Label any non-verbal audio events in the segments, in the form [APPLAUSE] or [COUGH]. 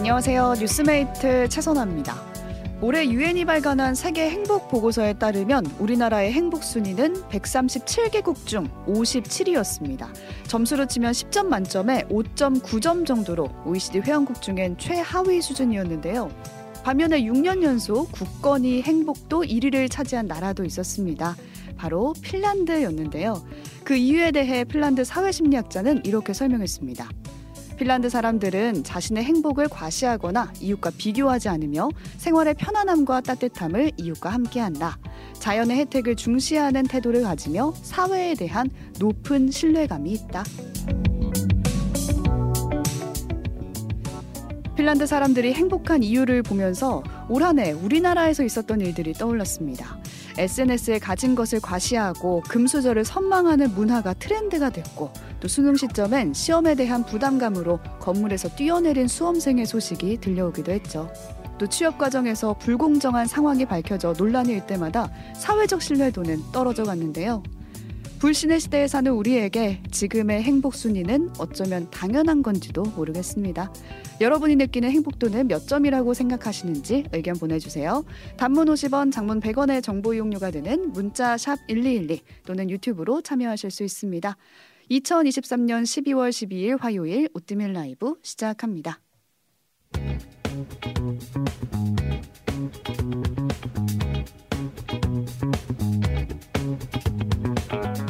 안녕하세요. 뉴스메이트 최선아입니다. 올해 유엔이 발간한 세계 행복 보고서에 따르면 우리나라의 행복 순위는 137개국 중 57위였습니다. 점수로 치면 10점 만점에 5.9점 정도로 OECD 회원국 중엔 최하위 수준이었는데요. 반면에 6년 연속 굳건히 행복도 1위를 차지한 나라도 있었습니다. 바로 핀란드였는데요. 그 이유에 대해 핀란드 사회심리학자는 이렇게 설명했습니다. 핀란드 사람들은 자신의 행복을 과시하거나 이웃과 비교하지 않으며 생활의 편안함과 따뜻함을 이웃과 함께한다. 자연의 혜택을 중시하는 태도를 가지며 사회에 대한 높은 신뢰감이 있다. 핀란드 사람들이 행복한 이유를 보면서 올 한해 우리나라에서 있었던 일들이 떠올랐습니다. SNS에 가진 것을 과시하고 금수저를 선망하는 문화가 트렌드가 됐고 또 수능 시점엔 시험에 대한 부담감으로 건물에서 뛰어내린 수험생의 소식이 들려오기도 했죠. 또 취업 과정에서 불공정한 상황이 밝혀져 논란이 일 때마다 사회적 신뢰도는 떨어져 갔는데요. 불신의 시대에 사는 우리에게 지금의 행복 순위는 어쩌면 당연한 건지도 모르겠습니다. 여러분이 느끼는 행복도는 몇 점이라고 생각하시는지 의견 보내주세요. 단문 50원, 장문 100원의 정보 이용료가 드는 문자 샵1212 또는 유튜브로 참여하실 수 있습니다. 2023년 12월 12일 화요일 오뜨밀 라이브 시작합니다. Thank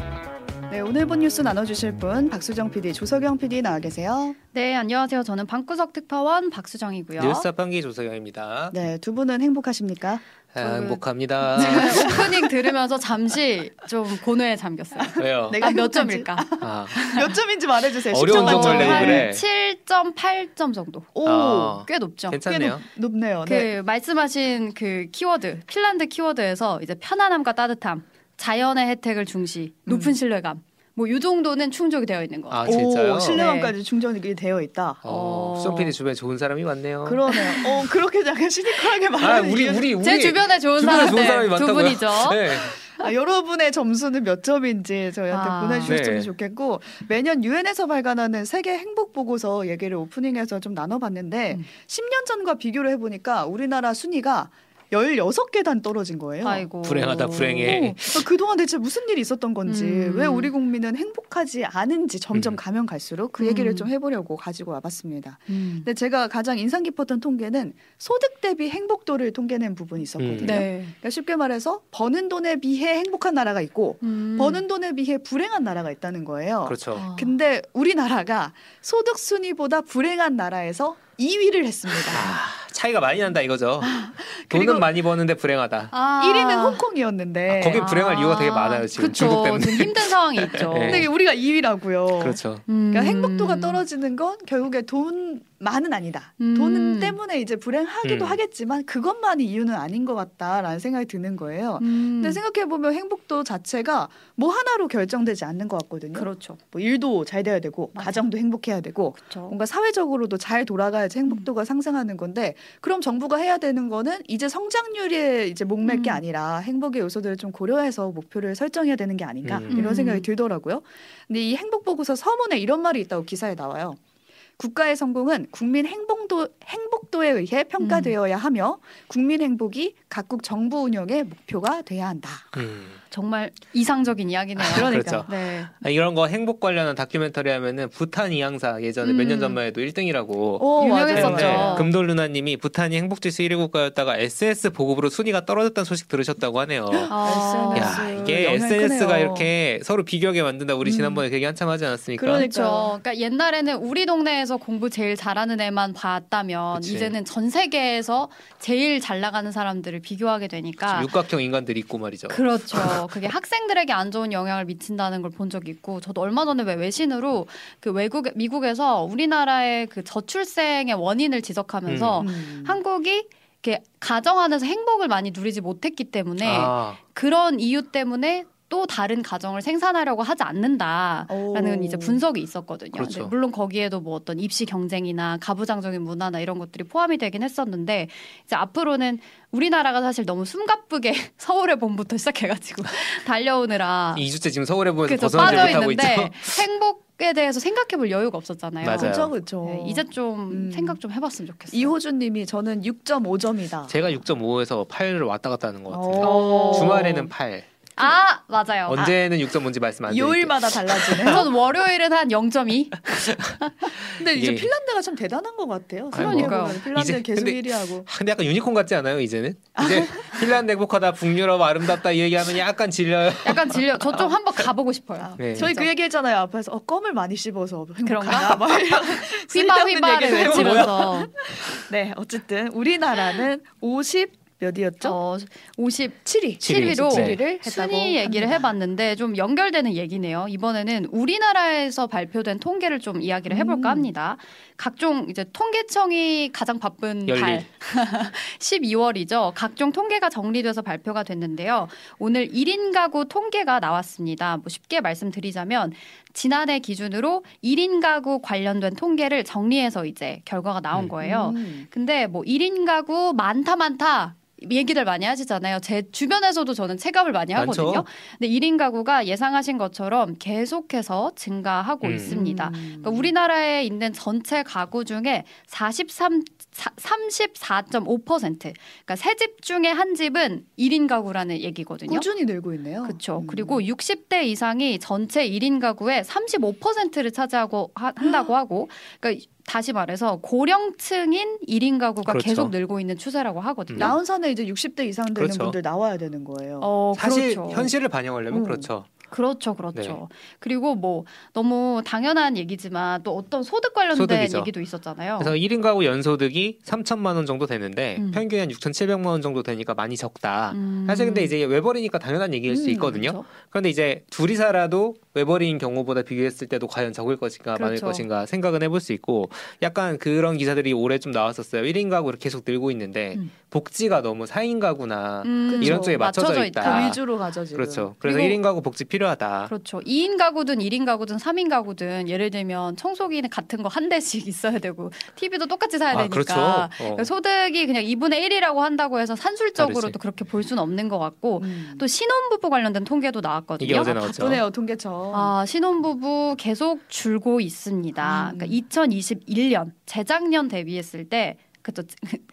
you. 오늘 본 뉴스 나눠주실 분 박수정 PD, 조석영 PD 나와 계세요. 네, 안녕하세요. 저는 방구석 특파원 박수정이고요. 뉴스 판기 조석영입니다. 네, 두 분은 행복하십니까? 아, 행복합니다. 네, [LAUGHS] 오프닝 들으면서 잠시 좀 고뇌에 잠겼어요. 왜요? 내가 아, 몇 점일까? 아. 몇 점인지 말해주세요. 어려운 점을 내고 그래. 7.8점 정도. 오, 아, 꽤 높죠. 괜찮네요. 꽤 높, 네요 그 네. 말씀하신 그 키워드, 핀란드 키워드에서 이제 편안함과 따뜻함, 자연의 혜택을 중시, 높은 음. 신뢰감. 뭐이 정도는 충족이 되어 있는 거. 아 진짜요? 오, 신뢰감까지 네. 충족이 되어 있다. 어, 수정 PD 주변에 좋은 사람이 많네요. 그러네요. 어 [LAUGHS] 그렇게 약간 시니컬하게 말하는 아, 우리, 우리, 우리 제 주변에 좋은 주변에 사람들 좋은 사람이 두 분이죠. [LAUGHS] 네. 아, 여러분의 점수는 몇 점인지 저희한테 아. 보내주셨으면 네. 좋겠고 매년 유엔에서 발간하는 세계 행복 보고서 얘기를 오프닝에서 좀 나눠봤는데 음. 10년 전과 비교를 해보니까 우리나라 순위가 16계단 떨어진 거예요. 아이고. 불행하다, 불행해. 어, 그동안 대체 무슨 일이 있었던 건지, 음. 왜 우리 국민은 행복하지 않은지 점점 음. 가면 갈수록 그 얘기를 음. 좀 해보려고 가지고 와봤습니다. 음. 근데 제가 가장 인상 깊었던 통계는 소득 대비 행복도를 통계낸 부분이 있었거든요. 음. 네. 그러니까 쉽게 말해서 버는 돈에 비해 행복한 나라가 있고, 음. 버는 돈에 비해 불행한 나라가 있다는 거예요. 그렇죠. 아. 근데 우리나라가 소득 순위보다 불행한 나라에서 2위를 했습니다. 아. 차이가 많이 난다 이거죠. 아, [LAUGHS] 돈은 많이 버는데 불행하다. 아. 1위는 홍콩이었는데. 아, 거기 불행할 이유가 되게 많아요 지금 그쵸. 중국 때문에. 좀 힘든 상황이 있죠. [LAUGHS] 네. 근데 우리가 2위라고요. 그렇죠. 음. 그러니까 행복도가 떨어지는 건 결국에 돈 만은 아니다. 음. 돈 때문에 이제 불행하기도 음. 하겠지만 그것만이 이유는 아닌 것 같다라는 생각이 드는 거예요. 음. 근데 생각해 보면 행복도 자체가 뭐 하나로 결정되지 않는 것 같거든요. 그렇죠. 뭐 일도 잘 돼야 되고 맞아. 가정도 행복해야 되고 그쵸. 뭔가 사회적으로도 잘 돌아가야지 행복도가 음. 상승하는 건데 그럼 정부가 해야 되는 거는 이제 성장률에 이제 목맬 게 음. 아니라 행복의 요소들을 좀 고려해서 목표를 설정해야 되는 게 아닌가 음. 이런 생각이 들더라고요. 근데 이 행복 보고서 서문에 이런 말이 있다고 기사에 나와요. 국가의 성공은 국민 행복도 행복도에 의해 평가되어야 하며 국민 행복이 각국 정부 운영의 목표가 돼야 한다. 음. 정말 이상적인 이야기네요. 아, 그러니까. 그렇죠. 네. 아, 이런 거 행복 관련한 다큐멘터리 하면은 부탄 이항사 예전에 음. 몇년 전만 해도 1등이라고 오, 유명했었죠. 금돌 누나님이 부탄이 행복 지수 1위 국가였다가 SS 보급으로 순위가 떨어졌다는 소식 들으셨다고 하네요. 아. 야, 이게 SNS가 크네요. 이렇게 서로 비교하게 만든다. 우리 음. 지난번에 음. 되게 한참 하지 않았습니까? 그렇죠. 그러니까 옛날에는 우리 동네에서 공부 제일 잘하는 애만 봤다면 그치. 이제는 전 세계에서 제일 잘 나가는 사람들을 비교하게 되니까 육각형 인간들이 있고 말이죠. 그렇죠. 그게 학생들에게 안 좋은 영향을 미친다는 걸 본 적이 있고 저도 얼마 전에 왜 외신으로 그 외국 미국에서 우리나라의 그 저출생의 원인을 지적하면서 음. 음. 한국이 이렇게 가정 안에서 행복을 많이 누리지 못했기 때문에 아. 그런 이유 때문에 또 다른 가정을 생산하려고 하지 않는다라는 오. 이제 분석이 있었거든요. 그렇죠. 물론 거기에도 뭐 어떤 입시 경쟁이나 가부장적인 문화나 이런 것들이 포함이 되긴 했었는데 이제 앞으로는 우리나라가 사실 너무 숨가쁘게 [LAUGHS] 서울의 봄부터 시작해가지고 [LAUGHS] 달려오느라 2주째 지금 서울의 봄에서 벗어나지 못하고 있죠. [LAUGHS] 행복 대해서 생각해볼 여유가 없었잖아요. 맞아요. 그렇죠, 그렇죠. 네, 이제 좀 음. 생각 좀 해봤으면 좋겠어요. 이호준님이 저는 6.5점이다. 제가 6.5에서 8을 왔다 갔다 하는 것 같아요. 어. 주말에는 8. 아 맞아요. 언제는 6.5인지 말씀 안 드릴게요. 요일마다 달라지네. 전 [LAUGHS] 월요일은 한 0.2. [LAUGHS] 근데 이제 핀란드가 참 대단한 것 같아요. 그러니까요. 생각해보면 핀란드 이제 계속 근데- 1위 하고. 아, 근데 약간 유니콘 같지 않아요, 이제는? 이제 핀란드 행복하다, 북유럽 아름답다 이 얘기하면 약간 질려요. 약간 질려. 저 좀 한번 가보고 싶어요. 네. 저희 그 얘기했잖아요 앞에서 어, 껌을 많이 씹어서 그런가? 행복하다. [LAUGHS] 막 이런 휘바 휘바를. 외치면서 네 어쨌든 우리나라는 50 몇이었죠? 어, 57위 7위 7위. 7위로 네. 7위를 했다고 순위 얘기를 합니다. 해봤는데 좀 연결되는 얘기네요. 이번에는 우리나라에서 발표된 통계를 좀 이야기를 해볼까 음. 합니다. 각종 이제 통계청이 가장 바쁜 열일. 달 12월이죠. [LAUGHS] 각종 통계가 정리돼서 발표가 됐는데요. 오늘 1인 가구 통계가 나왔습니다. 뭐 쉽게 말씀드리자면 지난해 기준으로 1인 가구 관련된 통계를 정리해서 이제 결과가 나온 음. 거예요. 음. 근데 뭐 1인 가구 많다 많다 얘기들 많이 하시잖아요. 제 주변에서도 저는 체감을 많이 많죠. 하거든요. 근데 1인 가구가 예상하신 것처럼 계속해서 증가하고 음. 있습니다. 음. 그러니까 우리나라에 있는 전체 가구 중에 43 34.5% 그러니까 세 집 중에 한 집은 1인 가구라는 얘기거든요. 꾸준히 늘고 있네요. 그렇죠. 음. 그리고 60대 이상이 전체 1인 가구의 35%를 차지하고 하, 한다고 하고 그러니까 다시 말해서 고령층인 1인 가구가 그렇죠. 계속 늘고 있는 추세라고 하거든요. 음. 나온산에 이제 60대 이상 되는 그렇죠. 분들 나와야 되는 거예요. 어, 사실 그렇죠. 현실을 반영하려면 음. 그렇죠. 그렇죠, 그렇죠. 네. 그리고 뭐 너무 당연한 얘기지만 또 어떤 소득 관련된 소득이죠. 얘기도 있었잖아요. 그래서 1인 가구 연소득이 3천만 원 정도 되는데 음. 평균 한 6,700만 원 정도 되니까 많이 적다. 음. 사실 근데 이제 외벌이니까 당연한 얘기일 수 음, 있거든요. 그렇죠. 그런데 이제 둘이 살아도 외벌이인 경우보다 비교했을 때도 과연 적을 것인가 많을 그렇죠. 것인가 생각은 해볼 수 있고 약간 그런 기사들이 올해 좀 나왔었어요. 1인 가구를 계속 늘고 있는데 음. 복지가 너무 4인 가구나 음. 이런 쪽에 맞춰져 있다. 그 위주로 가죠 지금. 그렇죠. 그래서 그리고- 1인 가구 복지 필요 하다. 그렇죠. 2인 가구든 1인 가구든 3인 가구든 예를 들면 청소기는 같은 거 한 대씩 [LAUGHS] 있어야 되고 TV도 똑같이 사야 아, 되니까 그렇죠. 어. 그러니까 소득이 그냥 2분의 1이라고 한다고 해서 산술적으로도 다르지. 그렇게 볼 수는 없는 것 같고 음. 또 신혼부부 관련된 통계도 나왔거든요. 이게 어제 나왔죠. 바쁘네요 통계청. 아, 신혼부부 계속 줄고 있습니다. 음. 그러니까 2021년 재작년 대비했을 때 그죠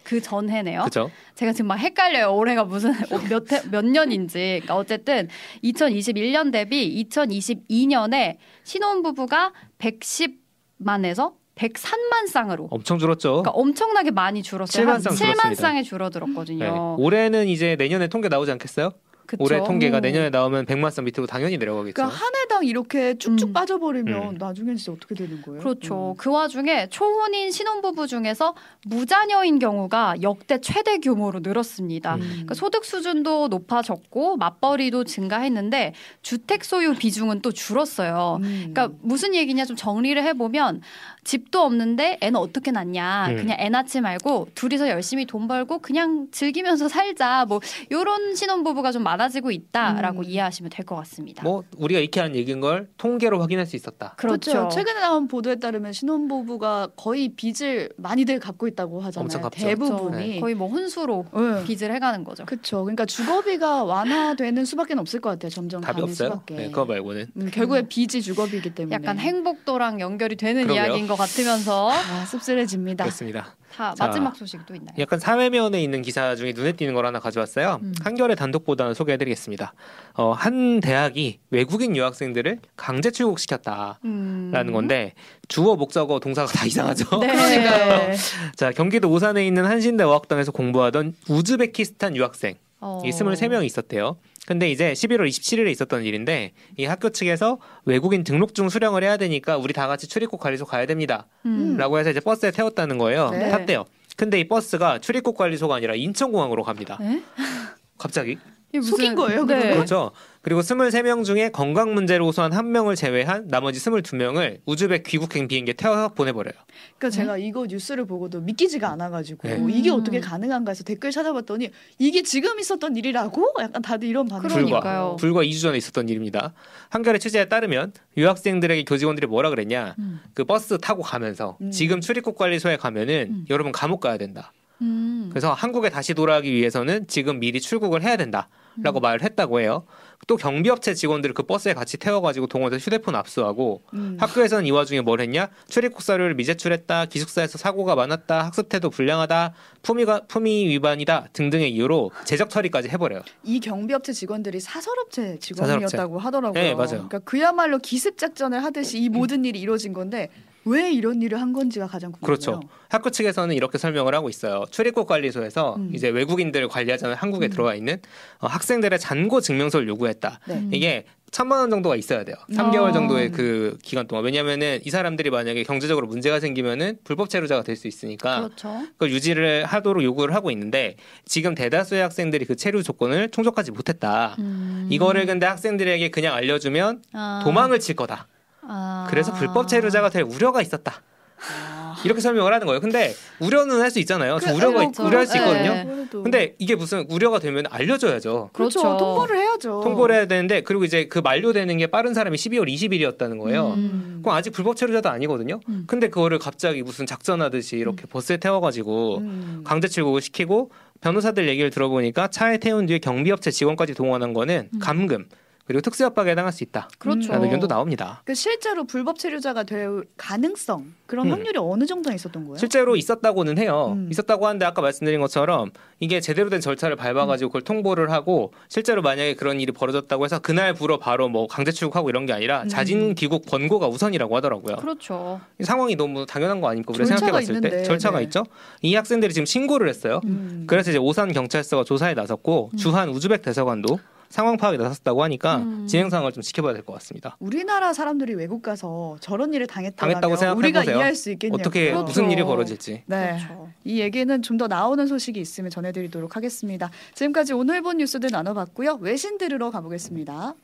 그 전해네요. 그렇죠. 제가 지금 막 헷갈려요. 올해가 무슨 [LAUGHS] 몇, 해- 몇 년인지. 그러니까 어쨌든 2021년 대비 2022년에 신혼 부부가 110만에서 103만 쌍으로. 엄청 줄었죠. 그러니까 엄청나게 많이 줄었어요. 7만 한쌍 7만 줄었습니다. 쌍이 네. 줄어들었거든요. 올해는 이제 내년에 통계 나오지 않겠어요? 그쵸? 올해 통계가 음. 내년에 나오면 100만 쌍 밑으로 당연히 내려가겠죠. 그러니까 한 해당 이렇게 쭉쭉 음. 빠져버리면 음. 나중에 진짜 어떻게 되는 거예요? 그렇죠. 음. 그 와중에 초혼인 신혼부부 중에서 무자녀인 경우가 역대 최대 규모로 늘었습니다. 음. 그러니까 소득 수준도 높아졌고 맞벌이도 증가했는데 주택 소유 비중은 또 줄었어요. 음. 그러니까 무슨 얘기냐 좀 정리를 해보면 집도 없는데 애는 어떻게 낳냐 음. 그냥 애 낳지 말고 둘이서 열심히 돈 벌고 그냥 즐기면서 살자 뭐 요런 신혼부부가 좀 많아 지고 있다라고 음. 이해하시면 될 것 같습니다. 뭐 우리가 익히 하는 얘기인 걸 통계로 확인할 수 있었다. 그렇죠. 최근에 나온 보도에 따르면 신혼부부가 거의 빚을 많이들 갖고 있다고 하잖아요. 엄청 갚죠. 대부분이. 거의 뭐 혼수로 네. 빚을 해가는 거죠. 그렇죠. 그러니까 주거비가 완화되는 수밖에 없을 것 같아요. 점점 답이 없어요. 수밖에. 네, 그거 말고는. 음, 결국에 빚이 주거비이기 때문에 약간 행복도랑 연결이 되는 그러게요. 이야기인 것 같으면서 아, 씁쓸해집니다. 그렇습니다. 다 자. 마지막 소식도 있나요? 약간 사회면에 있는 기사 중에 눈에 띄는 걸 하나 가져왔어요. 음. 한겨레 단독보다는 소개해드리겠습니다. 어, 한 대학이 외국인 유학생들을 강제 출국시켰다라는 음. 건데 주어 목적어 동사가 다 이상하죠. 네. 그러니까요. 자 경기도 오산에 있는 한신대 어학당에서 공부하던 우즈베키스탄 유학생 어. 이 23명이 있었대요. 근데 이제 11월 27일에 있었던 일인데 이 학교 측에서 외국인 등록증 수령을 해야 되니까 우리 다 같이 출입국 관리소 가야 됩니다. 음. 라고 해서 이제 버스에 태웠다는 거예요. 네. 탔대요. 근데 이 버스가 출입국 관리소가 아니라 인천공항으로 갑니다. 네? 갑자기. 무슨- 속인 거예요, 네. 그러면? 그렇죠. 그리고 23명 중에 건강 문제로 우선 한 명을 제외한 나머지 22명을 우즈벡 귀국행 비행기에 태워서 보내버려요. 그러니까 제가 이거 뉴스를 보고도 믿기지가 않아가지고 네. 이게 음. 어떻게 가능한가 해서 댓글 찾아봤더니 이게 지금 있었던 일이라고? 약간 다들 이런 반응. 그러니까요. 불과 2주 전에 있었던 일입니다. 한겨레 취재에 따르면 유학생들에게 교직원들이 뭐라 그랬냐. 음. 그 버스 타고 가면서 음. 지금 출입국 관리소에 가면은 음. 여러분 감옥 가야 된다. 음. 그래서 한국에 다시 돌아가기 위해서는 지금 미리 출국을 해야 된다라고 말을 했다고 해요. 또 경비업체 직원들을 그 버스에 같이 태워가지고 동원해서 휴대폰 압수하고 음. 학교에서는 이 와중에 뭘 했냐? 출입국 서류를 미제출했다, 기숙사에서 사고가 많았다, 학습 태도 불량하다, 품위가 품위 위반이다 등등의 이유로 제적 처리까지 해버려요. 이 경비업체 직원들이 사설업체 직원이었다고 하더라고요. 네, 맞아요. 그러니까 그야말로 기습 작전을 하듯이 이 모든 일이 이루어진 건데 왜 이런 일을 한 건지가 가장 궁금해요. 그렇죠. 학교 측에서는 이렇게 설명을 하고 있어요. 출입국 관리소에서 음. 이제 외국인들을 관리하자는 한국에 음. 들어와 있는 어, 학생들의 잔고 증명서를 요구했다. 네. 음. 이게 천만 원 정도가 있어야 돼요. 3개월 아. 정도의 그 기간 동안. 왜냐면은 이 사람들이 만약에 경제적으로 문제가 생기면은 불법 체류자가 될 수 있으니까 그렇죠. 그걸 유지를 하도록 요구를 하고 있는데 지금 대다수의 학생들이 그 체류 조건을 충족하지 못했다. 음. 이거를 근데 학생들에게 그냥 알려주면 아. 도망을 칠 거다. 아. 그래서 불법 체류자가 될 우려가 있었다. 아. 이렇게 설명을 하는 거예요. 근데 우려는 할 수 있잖아요. 저 그, 우려가 있- 우려할 수 네. 있거든요. 그래도. 근데 이게 무슨 우려가 되면 알려줘야죠. 그렇죠. 그렇죠. 통보를 해야죠. 통보를 해야 되는데 그리고 이제 그 만료되는 게 빠른 사람이 12월 20일이었다는 거예요. 음. 그럼 아직 불법 체류자도 아니거든요. 음. 근데 그거를 갑자기 무슨 작전하듯이 이렇게 버스에 태워가지고 음. 강제 출국을 시키고 변호사들 얘기를 들어보니까 차에 태운 뒤에 경비업체 직원까지 동원한 거는 음. 감금 그리고 특수 협박에 해당할 수 있다. 그렇죠. 라는 의견도 나옵니다. 그 실제로 불법 체류자가 될 가능성 그런 음. 확률이 어느 정도 있었던 거예요? 실제로 있었다고는 해요. 음. 있었다고 하는데 아까 말씀드린 것처럼 이게 제대로 된 절차를 밟아가지고 그걸 통보를 하고 실제로 만약에 그런 일이 벌어졌다고 해서 그날부로 바로 뭐 강제 출국하고 이런 게 아니라 음. 자진 귀국 권고가 우선이라고 하더라고요. 그렇죠. 이 상황이 너무 당연한 거 아닙니까? 우리가 생각해봤을 때 있는데, 절차가 네. 있죠. 이 학생들이 지금 신고를 했어요. 음. 그래서 이제 오산 경찰서가 조사에 나섰고 음. 주한 우즈벡 대사관도 상황 파악에 나섰다고 하니까 음. 진행 상황을 좀 지켜봐야 될 것 같습니다. 우리나라 사람들이 외국 가서 저런 일을 당했다고 생각해 우리가 보세요. 이해할 수 있겠냐고요. 어떻게 그렇죠. 무슨 일이 벌어질지. 네. 그렇죠. 이 얘기는 좀 더 나오는 소식이 있으면 전해드리도록 하겠습니다. 지금까지 오늘 본 뉴스들 나눠봤고요. 외신 들으러 가보겠습니다.